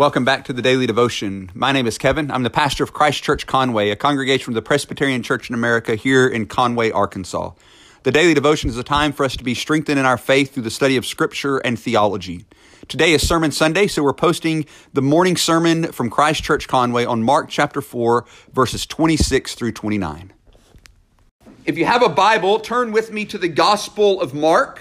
Welcome back to the Daily Devotion. My name is Kevin. I'm the pastor of Christ Church Conway, a congregation of the Presbyterian Church in America here in Conway, Arkansas. The Daily Devotion is a time for us to be strengthened in our faith through the study of Scripture and theology. Today is Sermon Sunday, so we're posting the morning sermon from Christ Church Conway on Mark chapter 4, verses 26 through 29. If you have a Bible, turn with me to the Gospel of Mark.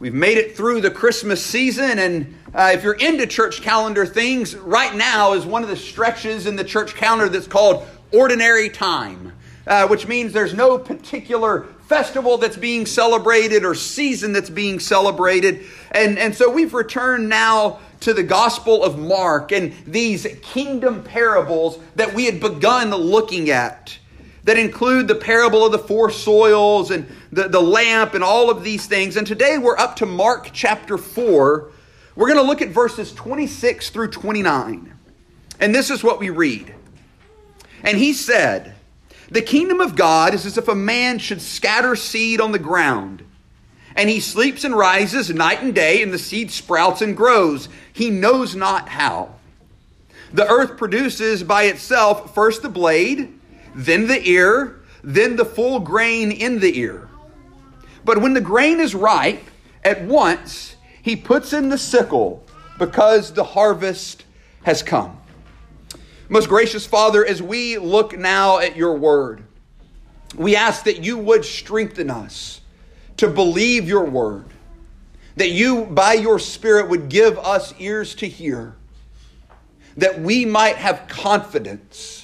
We've made it through the Christmas season, and uh, if you're into church calendar things, right now is one of the stretches in the church calendar that's called ordinary time, uh, which means there's no particular festival that's being celebrated or season that's being celebrated. And, and so we've returned now to the Gospel of Mark and these kingdom parables that we had begun looking at that include the parable of the four soils and the, the lamp and all of these things. And today we're up to Mark chapter 4. We're going to look at verses 26 through 29. And this is what we read. And he said, The kingdom of God is as if a man should scatter seed on the ground. And he sleeps and rises night and day, and the seed sprouts and grows. He knows not how. The earth produces by itself first the blade then the ear, then the full grain in the ear. But when the grain is ripe, at once he puts in the sickle because the harvest has come. Most gracious Father, as we look now at your word, we ask that you would strengthen us to believe your word, that you, by your Spirit, would give us ears to hear, that we might have confidence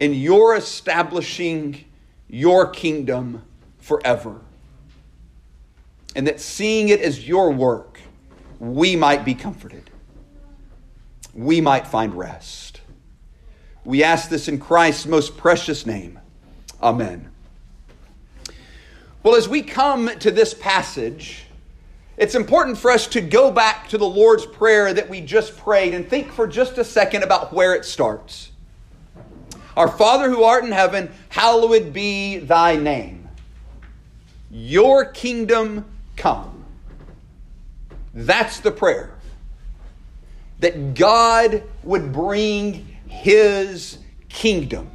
in your establishing your kingdom forever. And that seeing it as your work, we might be comforted. We might find rest. We ask this in Christ's most precious name. Amen. Well, as we come to this passage, it's important for us to go back to the Lord's Prayer that we just prayed and think for just a second about where it starts. Our Father who art in heaven, hallowed be thy name. Your kingdom come. That's the prayer. That God would bring his kingdom.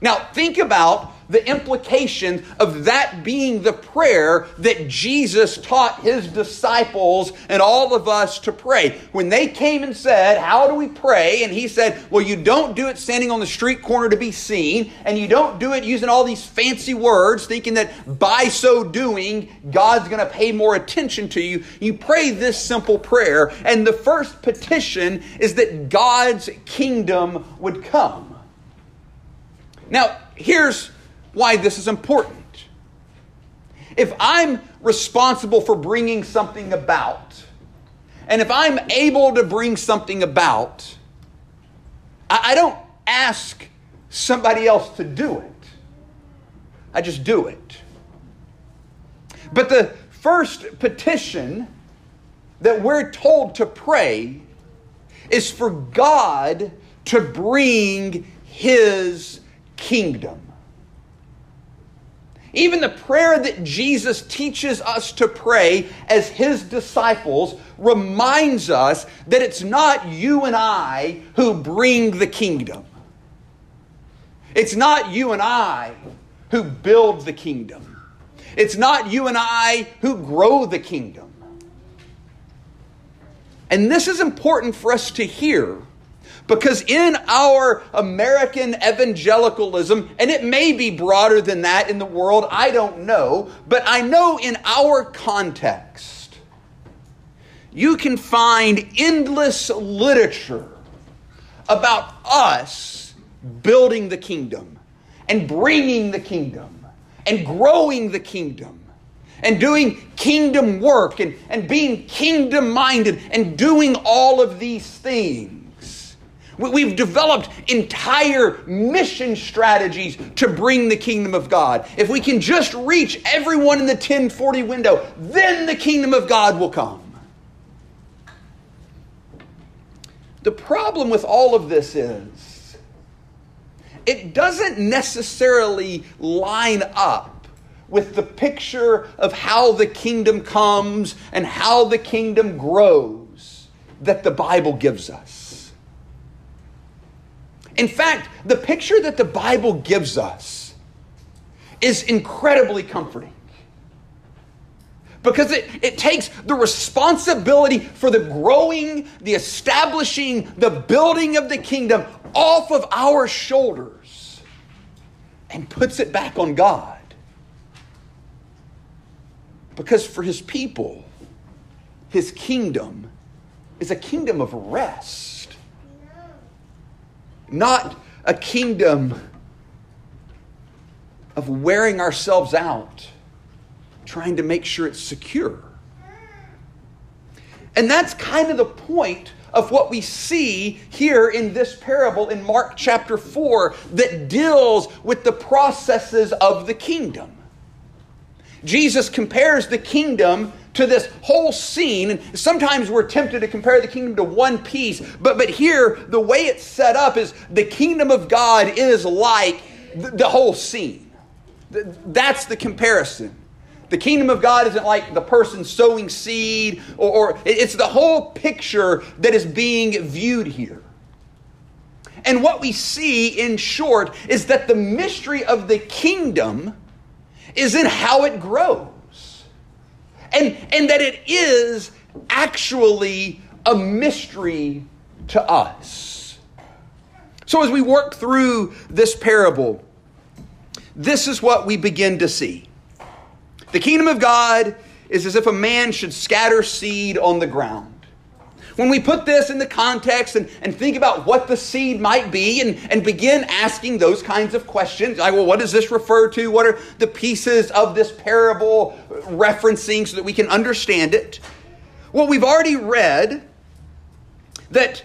Now, think about the implication of that being the prayer that Jesus taught his disciples and all of us to pray. When they came and said, How do we pray? And he said, Well, you don't do it standing on the street corner to be seen, and you don't do it using all these fancy words, thinking that by so doing, God's going to pay more attention to you. You pray this simple prayer, and the first petition is that God's kingdom would come. Now, here's why this is important. If I'm responsible for bringing something about, and if I'm able to bring something about, I, don't ask somebody else to do it. I just do it. But the first petition that we're told to pray is for God to bring His kingdom. Even the prayer that Jesus teaches us to pray as his disciples reminds us that it's not you and I who bring the kingdom. It's not you and I who build the kingdom. It's not you and I who grow the kingdom. And this is important for us to hear because in our American evangelicalism, and it may be broader than that in the world, I don't know, but I know in our context, you can find endless literature about us building the kingdom and bringing the kingdom and growing the kingdom and doing kingdom work and, and being kingdom minded and doing all of these things. We've developed entire mission strategies to bring the kingdom of God. If we can just reach everyone in the 1040 window, then the kingdom of God will come. The problem with all of this is it doesn't necessarily line up with the picture of how the kingdom comes and how the kingdom grows that the Bible gives us. In fact, the picture that the Bible gives us is incredibly comforting because it, it takes the responsibility for the growing, the establishing, the building of the kingdom off of our shoulders and puts it back on God. Because for his people, his kingdom is a kingdom of rest, not a kingdom of wearing ourselves out trying to make sure it's secure. And that's kind of the point of what we see here in this parable in Mark chapter 4 that deals with the processes of the kingdom. Jesus compares the kingdom to this whole scene. And sometimes we're tempted to compare the kingdom to one piece, but, but here, the way it's set up is the kingdom of God is like the, the whole scene. That's the comparison. The kingdom of God isn't like the person sowing seed, or, or, it's the whole picture that is being viewed here. And what we see, in short, is that the mystery of the kingdom is in how it grows. And, and that it is actually a mystery to us. So, as we work through this parable, this is what we begin to see. The kingdom of God is as if a man should scatter seed on the ground. When we put this in the context and, and think about what the seed might be and, and begin asking those kinds of questions, like, well, what does this refer to? What are the pieces of this parable referencing so that we can understand it? Well, we've already read that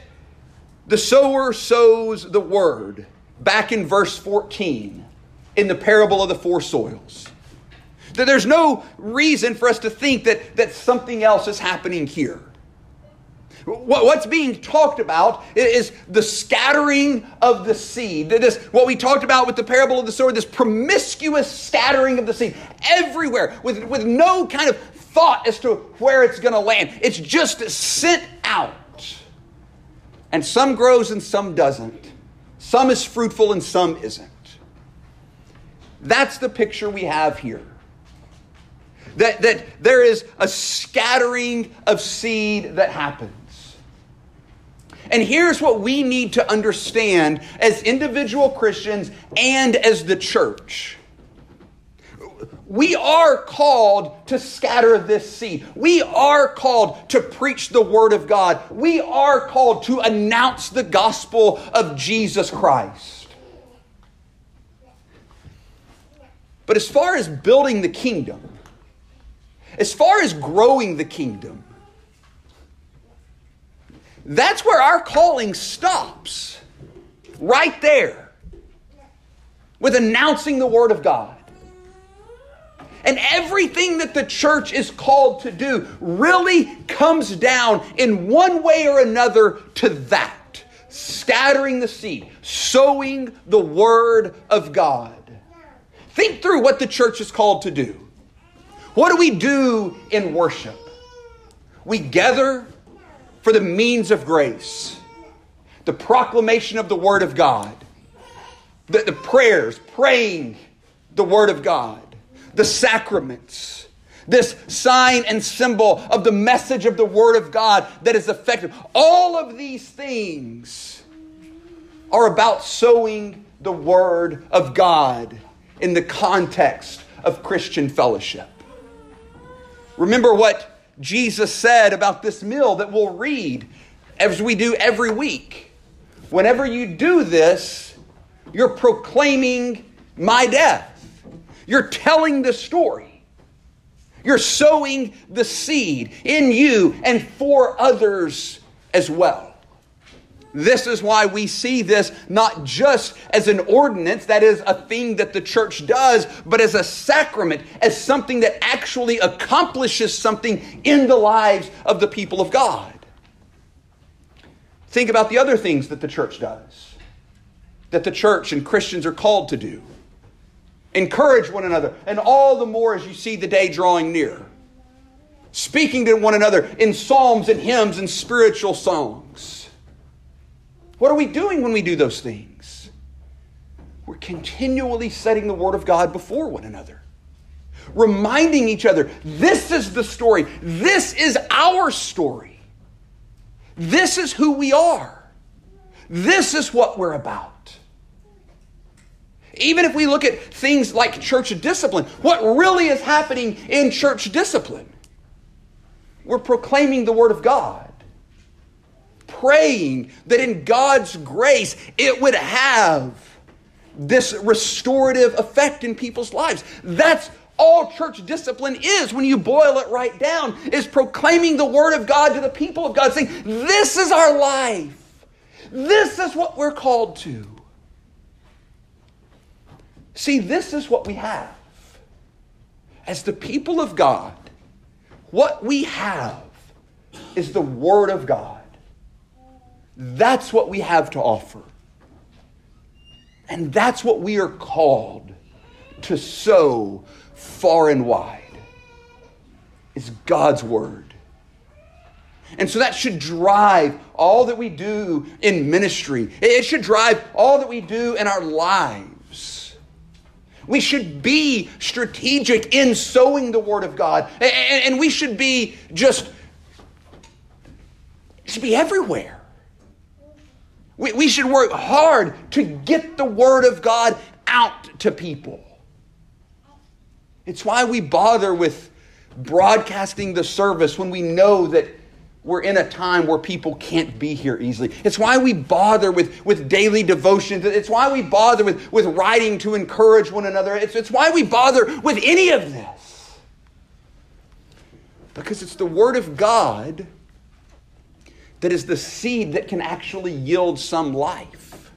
the sower sows the word back in verse 14 in the parable of the four soils. That there's no reason for us to think that, that something else is happening here. What's being talked about is the scattering of the seed. This, what we talked about with the parable of the sower, this promiscuous scattering of the seed everywhere with, with no kind of thought as to where it's going to land. It's just sent out. And some grows and some doesn't. Some is fruitful and some isn't. That's the picture we have here that, that there is a scattering of seed that happens. And here's what we need to understand as individual Christians and as the church. We are called to scatter this seed. We are called to preach the Word of God. We are called to announce the gospel of Jesus Christ. But as far as building the kingdom, as far as growing the kingdom, that's where our calling stops. Right there. With announcing the Word of God. And everything that the church is called to do really comes down in one way or another to that scattering the seed, sowing the Word of God. Think through what the church is called to do. What do we do in worship? We gather for the means of grace, the proclamation of the Word of God, the, the prayers, praying the Word of God, the sacraments, this sign and symbol of the message of the Word of God that is effective. All of these things are about sowing the Word of God in the context of Christian fellowship. Remember what Jesus said about this meal that we'll read as we do every week. Whenever you do this, you're proclaiming my death. You're telling the story. You're sowing the seed in you and for others as well. This is why we see this not just as an ordinance, that is a thing that the church does, but as a sacrament, as something that actually accomplishes something in the lives of the people of God. Think about the other things that the church does, that the church and Christians are called to do. Encourage one another, and all the more as you see the day drawing near. Speaking to one another in psalms and hymns and spiritual songs. What are we doing when we do those things? We're continually setting the Word of God before one another, reminding each other this is the story, this is our story, this is who we are, this is what we're about. Even if we look at things like church discipline, what really is happening in church discipline? We're proclaiming the Word of God, praying that in God's grace it would have this restorative effect in people's lives. That's all church discipline is when you boil it right down is proclaiming the word of God to the people of God saying this is our life. This is what we're called to. See, this is what we have. As the people of God, what we have is the Word of God. That's what we have to offer. And that's what we are called to sow far and wide. It's God's Word. And so that should drive all that we do in ministry. It should drive all that we do in our lives. We should be strategic in sowing the Word of God. And, we should be just, should be everywhere. We, we should work hard to get the Word of God out to people. It's why we bother with broadcasting the service when we know that we're in a time where people can't be here easily. It's why we bother with, with daily devotions. It's why we bother with, with writing to encourage one another. It's, it's why we bother with any of this. Because it's the Word of God that is the seed that can actually yield some life.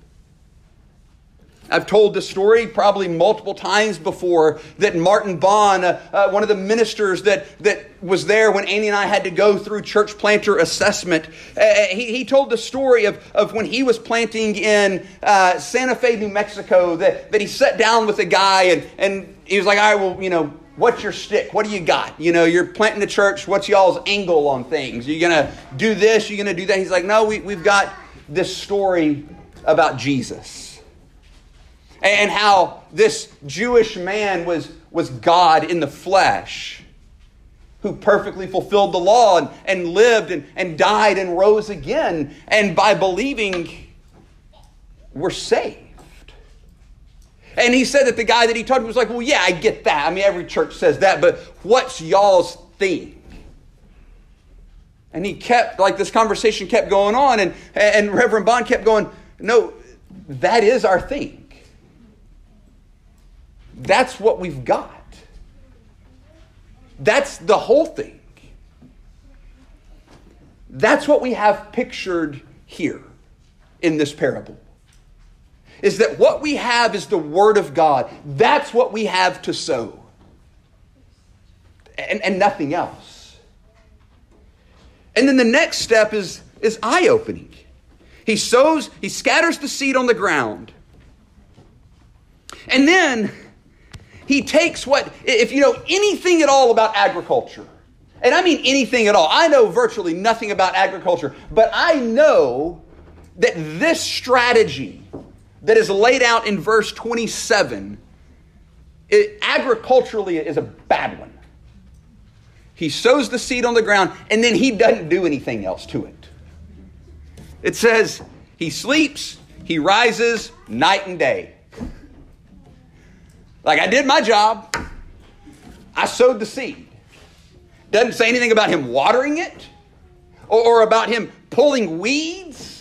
I've told this story probably multiple times before that Martin Bond, uh, uh, one of the ministers that, that was there when Annie and I had to go through church planter assessment, uh, uh he, he told the story of, of when he was planting in uh, Santa Fe, New Mexico, that, that he sat down with a guy and, and he was like, all right, well, you know, what's your stick? What do you got? You know, you're planting the church. What's y'all's angle on things? You're going to do this? You're going to do that? He's like, no, we, we've got this story about Jesus and how this Jewish man was, was God in the flesh who perfectly fulfilled the law and, and lived and, and died and rose again. And by believing, we're saved. And he said that the guy that he talked to was like, Well, yeah, I get that. I mean, every church says that, but what's y'all's thing? And he kept, like, this conversation kept going on, and, and Reverend Bond kept going, No, that is our thing. That's what we've got. That's the whole thing. That's what we have pictured here in this parable. Is that what we have is the Word of God. That's what we have to sow. And, and nothing else. And then the next step is, is eye opening. He sows, he scatters the seed on the ground. And then he takes what, if you know anything at all about agriculture, and I mean anything at all, I know virtually nothing about agriculture, but I know that this strategy that is laid out in verse 27 it, agriculturally is a bad one. He sows the seed on the ground and then he doesn't do anything else to it. It says he sleeps, he rises night and day. Like I did my job. I sowed the seed. Doesn't say anything about him watering it or, or about him pulling weeds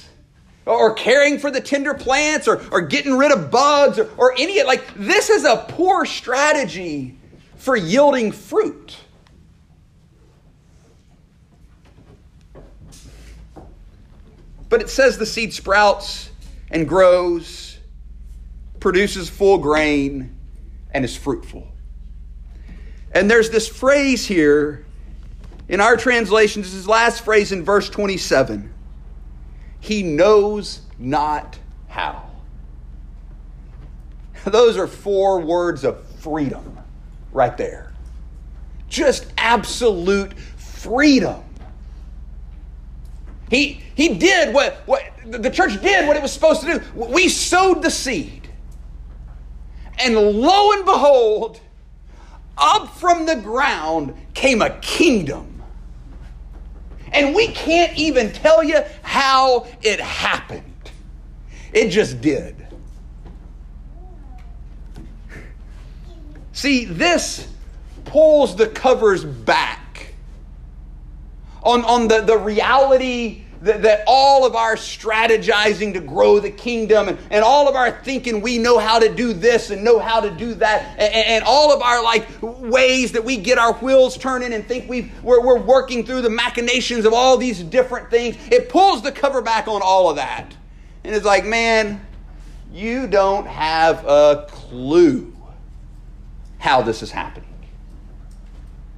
or, caring for the tender plants or, or getting rid of bugs or, or any like this is a poor strategy for yielding fruit. But it says the seed sprouts and grows, produces full grain, and is fruitful. And there's this phrase here in our translation, this is last phrase in verse 27. He knows not how. Those are four words of freedom right there. Just absolute freedom. He, he did what, what the church did what it was supposed to do. We sowed the seed. And lo and behold, up from the ground came a kingdom. And we can't even tell you how it happened. It just did. See, this pulls the covers back on, on the, the reality that, that all of our strategizing to grow the kingdom and, and all of our thinking we know how to do this and know how to do that. And, and all of our like ways that we get our wheels turning and think we we're, we're working through the machinations of all these different things it pulls the cover back on all of that. And it's like man you don't have a clue how this is happening.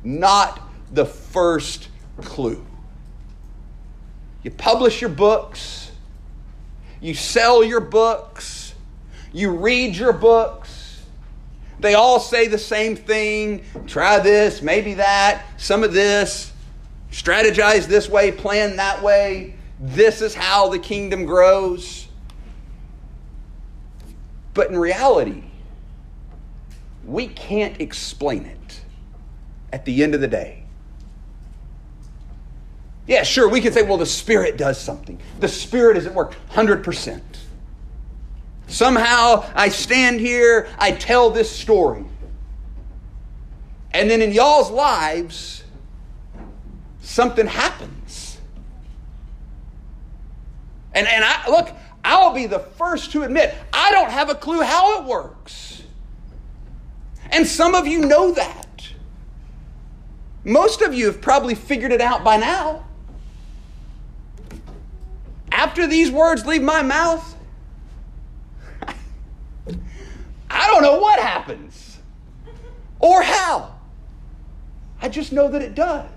Not the first clue you publish your books, you sell your books, you read your books. They all say the same thing try this, maybe that, some of this, strategize this way, plan that way. This is how the kingdom grows. But in reality, we can't explain it at the end of the day. Yeah, sure, we can say, well, the Spirit does something. The Spirit is at work 100%. Somehow I stand here, I tell this story. And then in y'all's lives, something happens. And, and I look, I'll be the first to admit, I don't have a clue how it works. And some of you know that. Most of you have probably figured it out by now after these words leave my mouth, I don't know what happens or how. I just know that it does.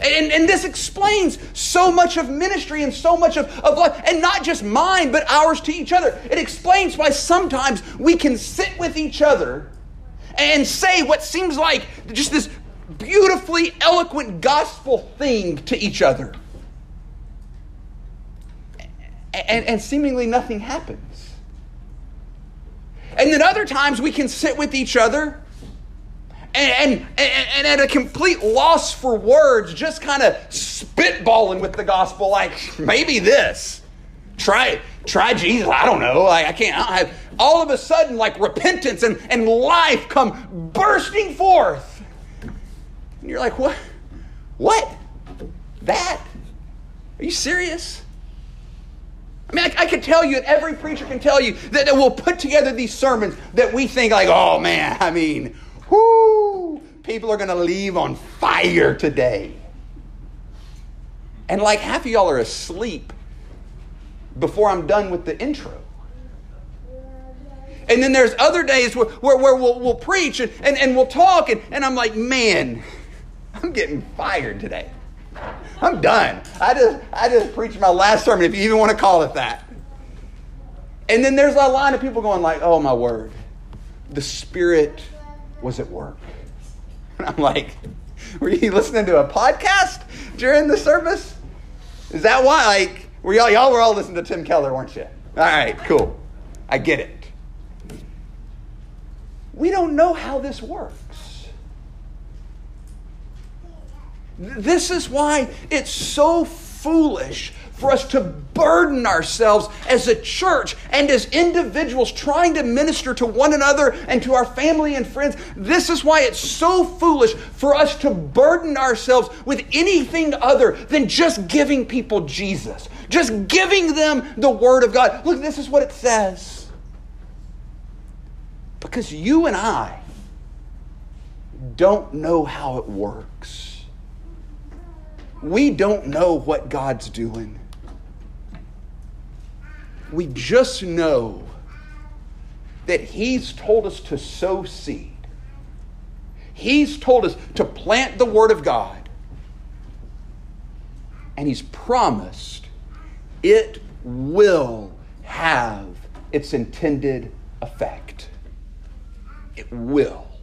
And, and this explains so much of ministry and so much of, of life, and not just mine, but ours to each other. It explains why sometimes we can sit with each other and say what seems like just this beautifully eloquent gospel thing to each other and, and seemingly nothing happens. And then other times we can sit with each other and, and, and, at a complete loss for words, just kind of spitballing with the gospel, like maybe this. Try try Jesus. I don't know. Like I can't. I have, all of a sudden, like repentance and, and life come bursting forth. And you're like, what? What? That? Are you serious? I mean, I, I, could tell you, and every preacher can tell you, that, that we'll put together these sermons that we think, like, oh man, I mean, whoo, people are going to leave on fire today. And like half of y'all are asleep before I'm done with the intro. And then there's other days where, where, where we'll, we'll preach and, and, and we'll talk, and, and I'm like, man, I'm getting fired today. I'm done. I just I just preached my last sermon, if you even want to call it that. And then there's a line of people going like, "Oh my word, the Spirit was at work." And I'm like, "Were you listening to a podcast during the service? Is that why? Like, were y'all y'all were all listening to Tim Keller, weren't you? All right, cool. I get it. We don't know how this works. This is why it's so foolish for us to burden ourselves as a church and as individuals trying to minister to one another and to our family and friends. This is why it's so foolish for us to burden ourselves with anything other than just giving people Jesus, just giving them the Word of God. Look, this is what it says. Because you and I don't know how it works we don't know what God's doing. We just know that He's told us to sow seed. He's told us to plant the Word of God. And He's promised it will have its intended effect. it will.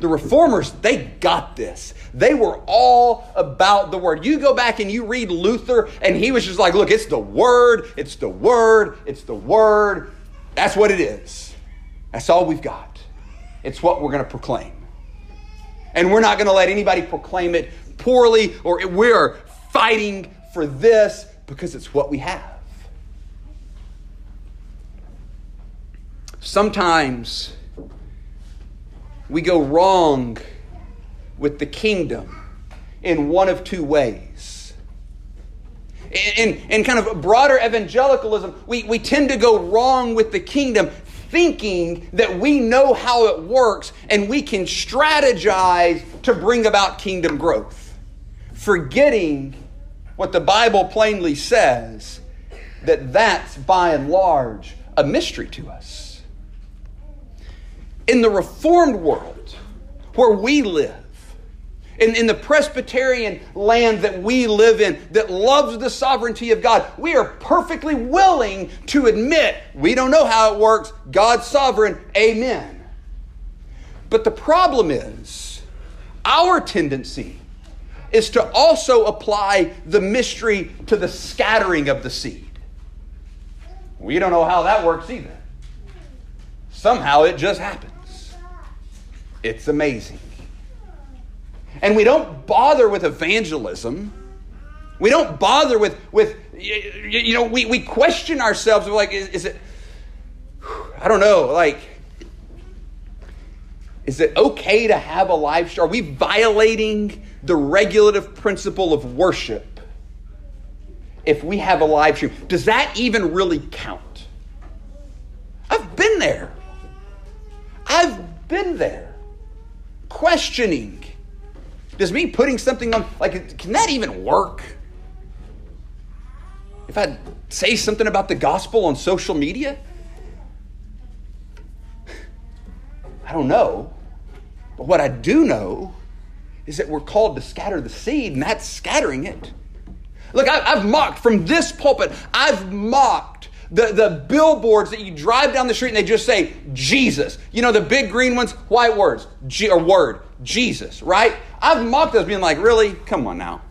The reformers, they got this. They were all about the word. You go back and you read Luther, and he was just like, look, it's the word, it's the word, it's the word. That's what it is. That's all we've got. It's what we're going to proclaim. And we're not going to let anybody proclaim it poorly, or we're fighting for this because it's what we have. Sometimes we go wrong with the kingdom in one of two ways. In, in kind of broader evangelicalism, we, we tend to go wrong with the kingdom thinking that we know how it works and we can strategize to bring about kingdom growth, forgetting what the Bible plainly says that that's by and large a mystery to us in the Reformed world where we live, in, in the Presbyterian land that we live in that loves the sovereignty of God, we are perfectly willing to admit we don't know how it works. God's sovereign. Amen. But the problem is, our tendency is to also apply the mystery to the scattering of the seed. We don't know how that works either. Somehow it just happens. It's amazing. And we don't bother with evangelism. We don't bother with, with you know, we, we question ourselves. We're like, is, is it, I don't know, like, is it okay to have a live stream? Are we violating the regulative principle of worship if we have a live stream? Does that even really count? I've been there. I've been there questioning. Does me putting something on, like, can that even work? If I say something about the gospel on social media? I don't know. But what I do know is that we're called to scatter the seed, and that's scattering it. Look, I've mocked from this pulpit, I've mocked the, the billboards that you drive down the street and they just say Jesus. You know, the big green ones, white words, G, or word, Jesus, right? I've mocked those being like, really? Come on now.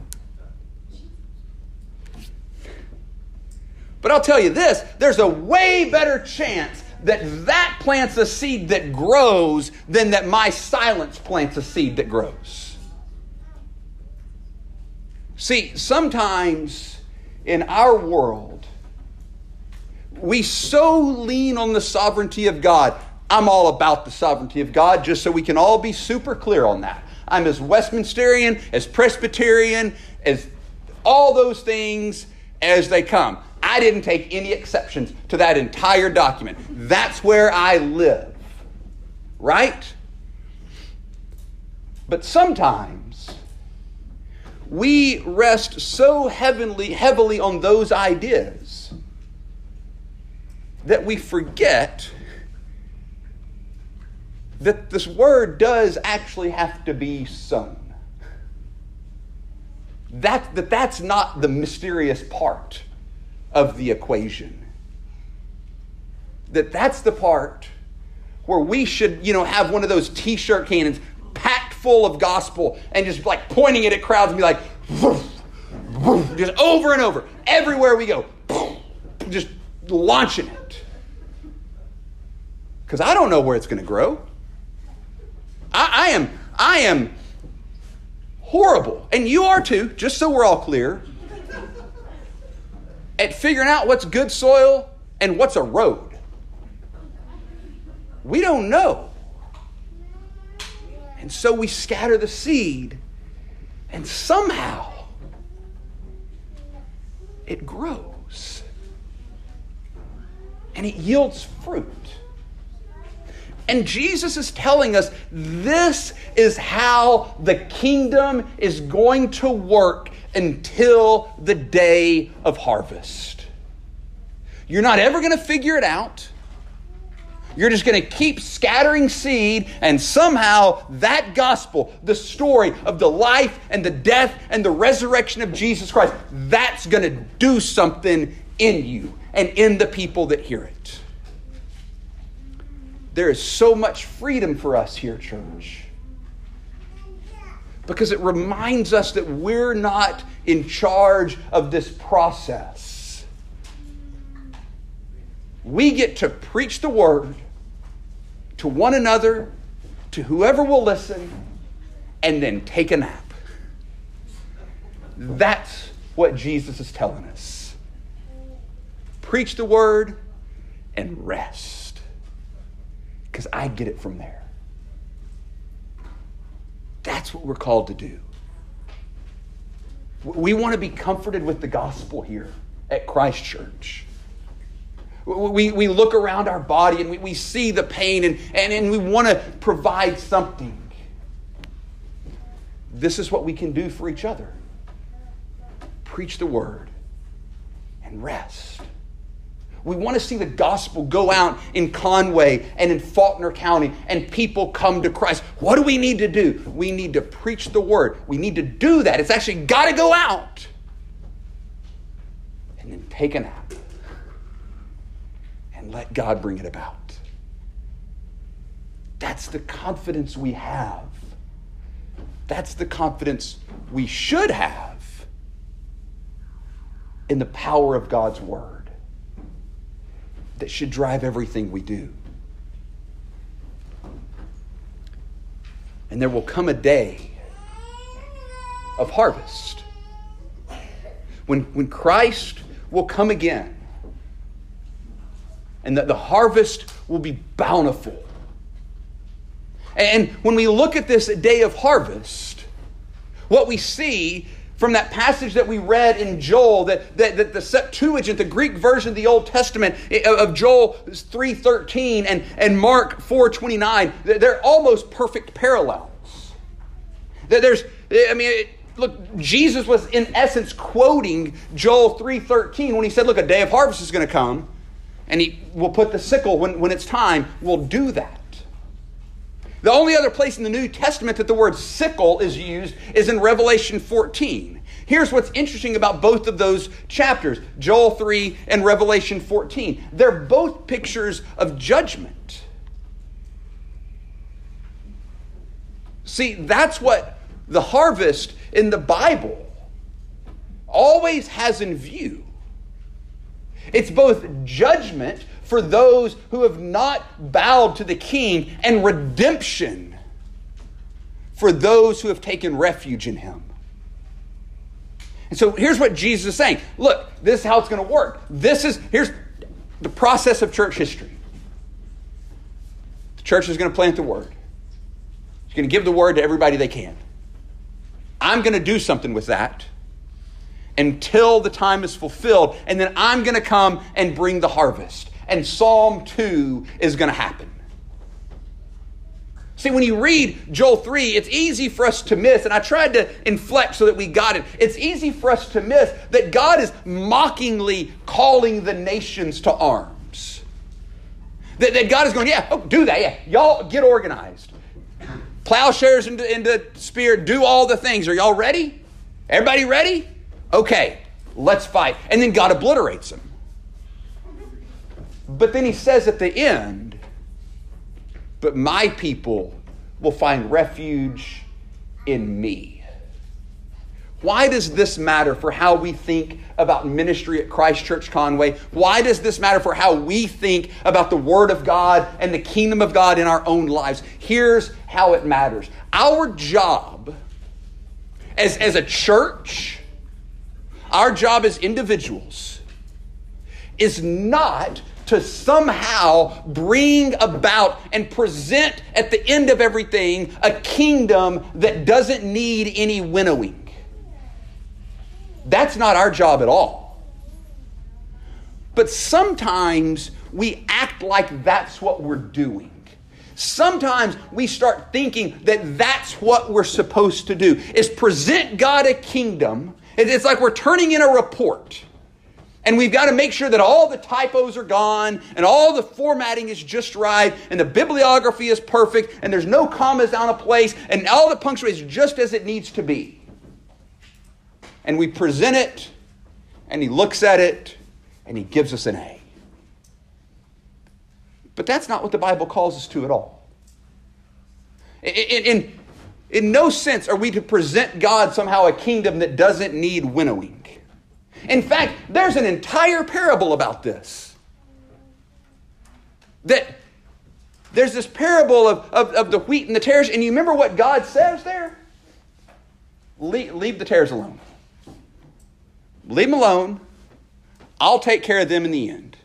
But I'll tell you this there's a way better chance that that plants a seed that grows than that my silence plants a seed that grows. See, sometimes in our world, we so lean on the sovereignty of God. I'm all about the sovereignty of God, just so we can all be super clear on that. I'm as Westminsterian, as Presbyterian, as all those things as they come. I didn't take any exceptions to that entire document. That's where I live. Right? But sometimes we rest so heavenly, heavily on those ideas that we forget that this word does actually have to be sown. That, that that's not the mysterious part of the equation. That that's the part where we should, you know, have one of those t-shirt cannons packed full of gospel and just like pointing it at crowds and be like, just over and over, everywhere we go, just launching it. Because I don't know where it's going to grow. I, I, am, I am horrible, and you are too, just so we're all clear, at figuring out what's good soil and what's a road. We don't know. And so we scatter the seed, and somehow it grows and it yields fruit. And Jesus is telling us this is how the kingdom is going to work until the day of harvest. You're not ever going to figure it out. You're just going to keep scattering seed, and somehow that gospel, the story of the life and the death and the resurrection of Jesus Christ, that's going to do something in you and in the people that hear it. there is so much freedom for us here, church. Because it reminds us that we're not in charge of this process. We get to preach the word to one another, to whoever will listen, and then take a nap. That's what Jesus is telling us. Preach the word and rest. Because I get it from there. That's what we're called to do. We want to be comforted with the gospel here at Christ Church. We, we look around our body and we, we see the pain and, and, and we want to provide something. This is what we can do for each other preach the word and rest. We want to see the gospel go out in Conway and in Faulkner County and people come to Christ. What do we need to do? We need to preach the word. We need to do that. It's actually got to go out. And then take a nap and let God bring it about. That's the confidence we have. That's the confidence we should have in the power of God's word that should drive everything we do. And there will come a day of harvest when, when Christ will come again and that the harvest will be bountiful. And when we look at this day of harvest, what we see from that passage that we read in Joel, that, that, that, the Septuagint, the Greek version of the Old Testament eh, of Joel 3.13 and, and Mark 4.29, they're almost perfect parallels. That There's, I mean, look, Jesus was in essence quoting Joel 3.13 when he said, look, a day of harvest is going to come, and he will put the sickle when, when it's time, we'll do that. The only other place in the New Testament that the word sickle is used is in Revelation 14. Here's what's interesting about both of those chapters Joel 3 and Revelation 14. They're both pictures of judgment. See, that's what the harvest in the Bible always has in view. It's both judgment for those who have not bowed to the king and redemption for those who have taken refuge in him. And so here's what Jesus is saying. Look, this is how it's going to work. This is here's the process of church history. The church is going to plant the word. It's going to give the word to everybody they can. I'm going to do something with that until the time is fulfilled, and then I'm going to come and bring the harvest and Psalm 2 is going to happen. See, when you read Joel 3, it's easy for us to miss, and I tried to inflect so that we got it. It's easy for us to miss that God is mockingly calling the nations to arms. That, that God is going, yeah, oh, do that, yeah. Y'all get organized. Plowshares into, into spear, do all the things. Are y'all ready? Everybody ready? Okay, let's fight. And then God obliterates them. But then he says at the end, but my people will find refuge in me. Why does this matter for how we think about ministry at Christ Church Conway? Why does this matter for how we think about the Word of God and the kingdom of God in our own lives? Here's how it matters. Our job as, as a church, our job as individuals, is not to somehow bring about and present at the end of everything a kingdom that doesn't need any winnowing. That's not our job at all. But sometimes we act like that's what we're doing. Sometimes we start thinking that that's what we're supposed to do is present God a kingdom. It's like we're turning in a report. And we've got to make sure that all the typos are gone and all the formatting is just right and the bibliography is perfect and there's no commas out of place and all the punctuation is just as it needs to be. And we present it and he looks at it and he gives us an A. But that's not what the Bible calls us to at all. In, in, in no sense are we to present God somehow a kingdom that doesn't need winnowing. In fact, there's an entire parable about this. That there's this parable of, of, of the wheat and the tares, and you remember what God says there? Leave, leave the tares alone. Leave them alone. I'll take care of them in the end.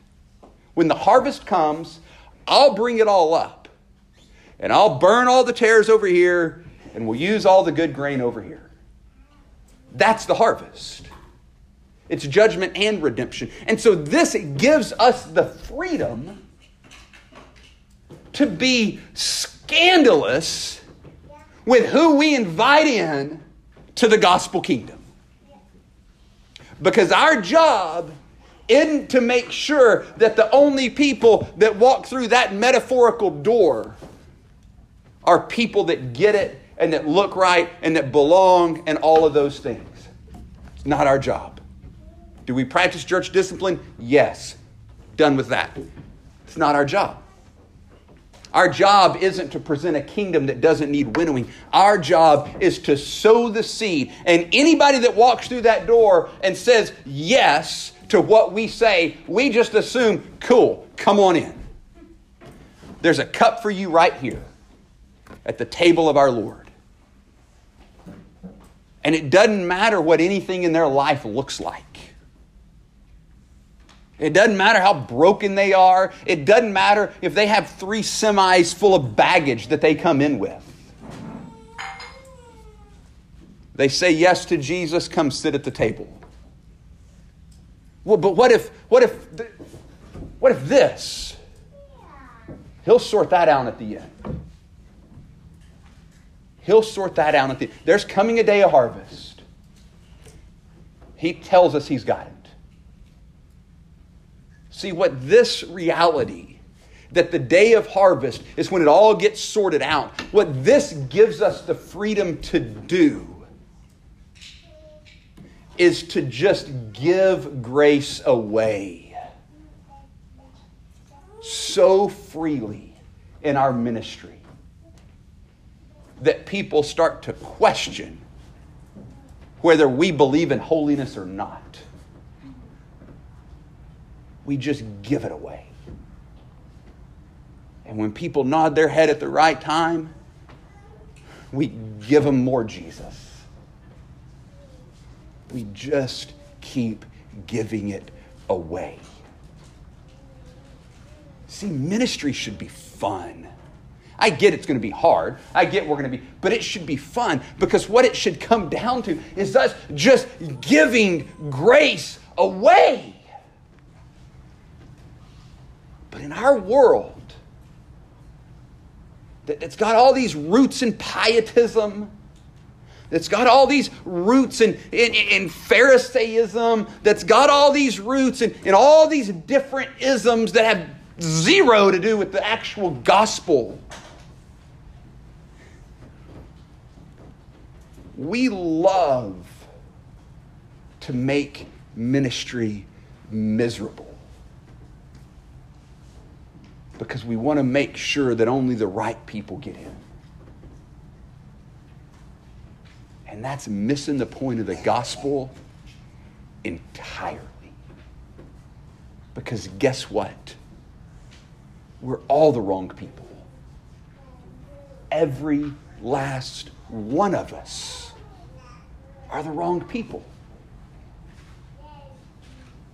When the harvest comes, I'll bring it all up. And I'll burn all the tares over here, and we'll use all the good grain over here. That's the harvest. It's judgment and redemption. And so this gives us the freedom to be scandalous with who we invite in to the gospel kingdom. Because our job isn't to make sure that the only people that walk through that metaphorical door are people that get it and that look right and that belong and all of those things. It's not our job. Do we practice church discipline? Yes. Done with that. It's not our job. Our job isn't to present a kingdom that doesn't need winnowing. Our job is to sow the seed. And anybody that walks through that door and says yes to what we say, we just assume, cool, come on in. There's a cup for you right here at the table of our Lord. And it doesn't matter what anything in their life looks like. It doesn't matter how broken they are. It doesn't matter if they have three semis full of baggage that they come in with. They say yes to Jesus, come sit at the table. Well, but what if, what if, what if this? He'll sort that out at the end. He'll sort that out at the end. There's coming a day of harvest. He tells us he's got it. See, what this reality, that the day of harvest is when it all gets sorted out, what this gives us the freedom to do is to just give grace away so freely in our ministry that people start to question whether we believe in holiness or not we just give it away. And when people nod their head at the right time, we give them more Jesus. We just keep giving it away. See, ministry should be fun. I get it's going to be hard. I get we're going to be, but it should be fun because what it should come down to is us just giving grace away. But in our world, that's got all these roots in pietism, that's got all these roots in, in, in Pharisaism, that's got all these roots in, in all these different isms that have zero to do with the actual gospel. We love to make ministry miserable because we want to make sure that only the right people get in. And that's missing the point of the gospel entirely. Because guess what? We're all the wrong people. Every last one of us are the wrong people.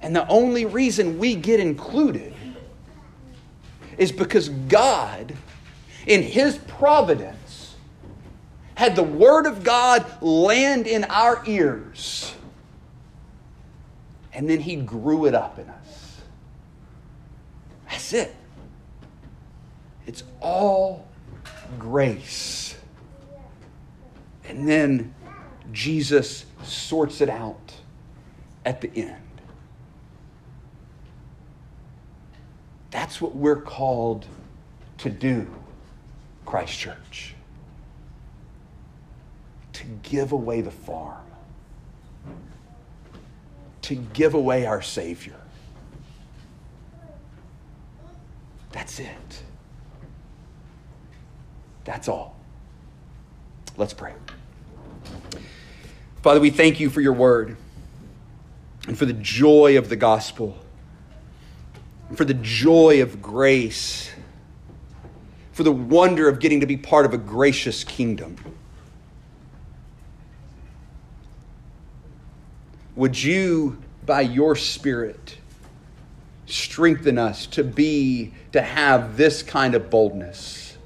And the only reason we get included is because God, in His providence, had the Word of God land in our ears. And then He grew it up in us. That's it. It's all grace. And then Jesus sorts it out at the end. That's what we're called to do, Christ Church. To give away the farm, to give away our Savior. That's it. That's all. Let's pray. Father, we thank you for your word and for the joy of the gospel, for the joy of grace, for the wonder of getting to be part of a gracious kingdom. Would you, by your Spirit, strengthen us to be, to have this kind of boldness?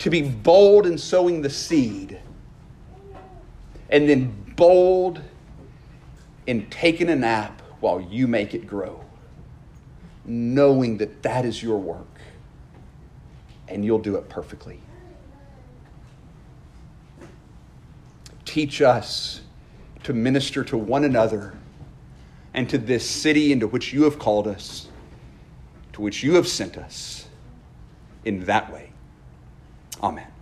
To be bold in sowing the seed, and then bold in taking a nap while you make it grow, knowing that that is your work and you'll do it perfectly. teach us to minister to one another and to this city into which you have called us, to which you have sent us in that way. Amen.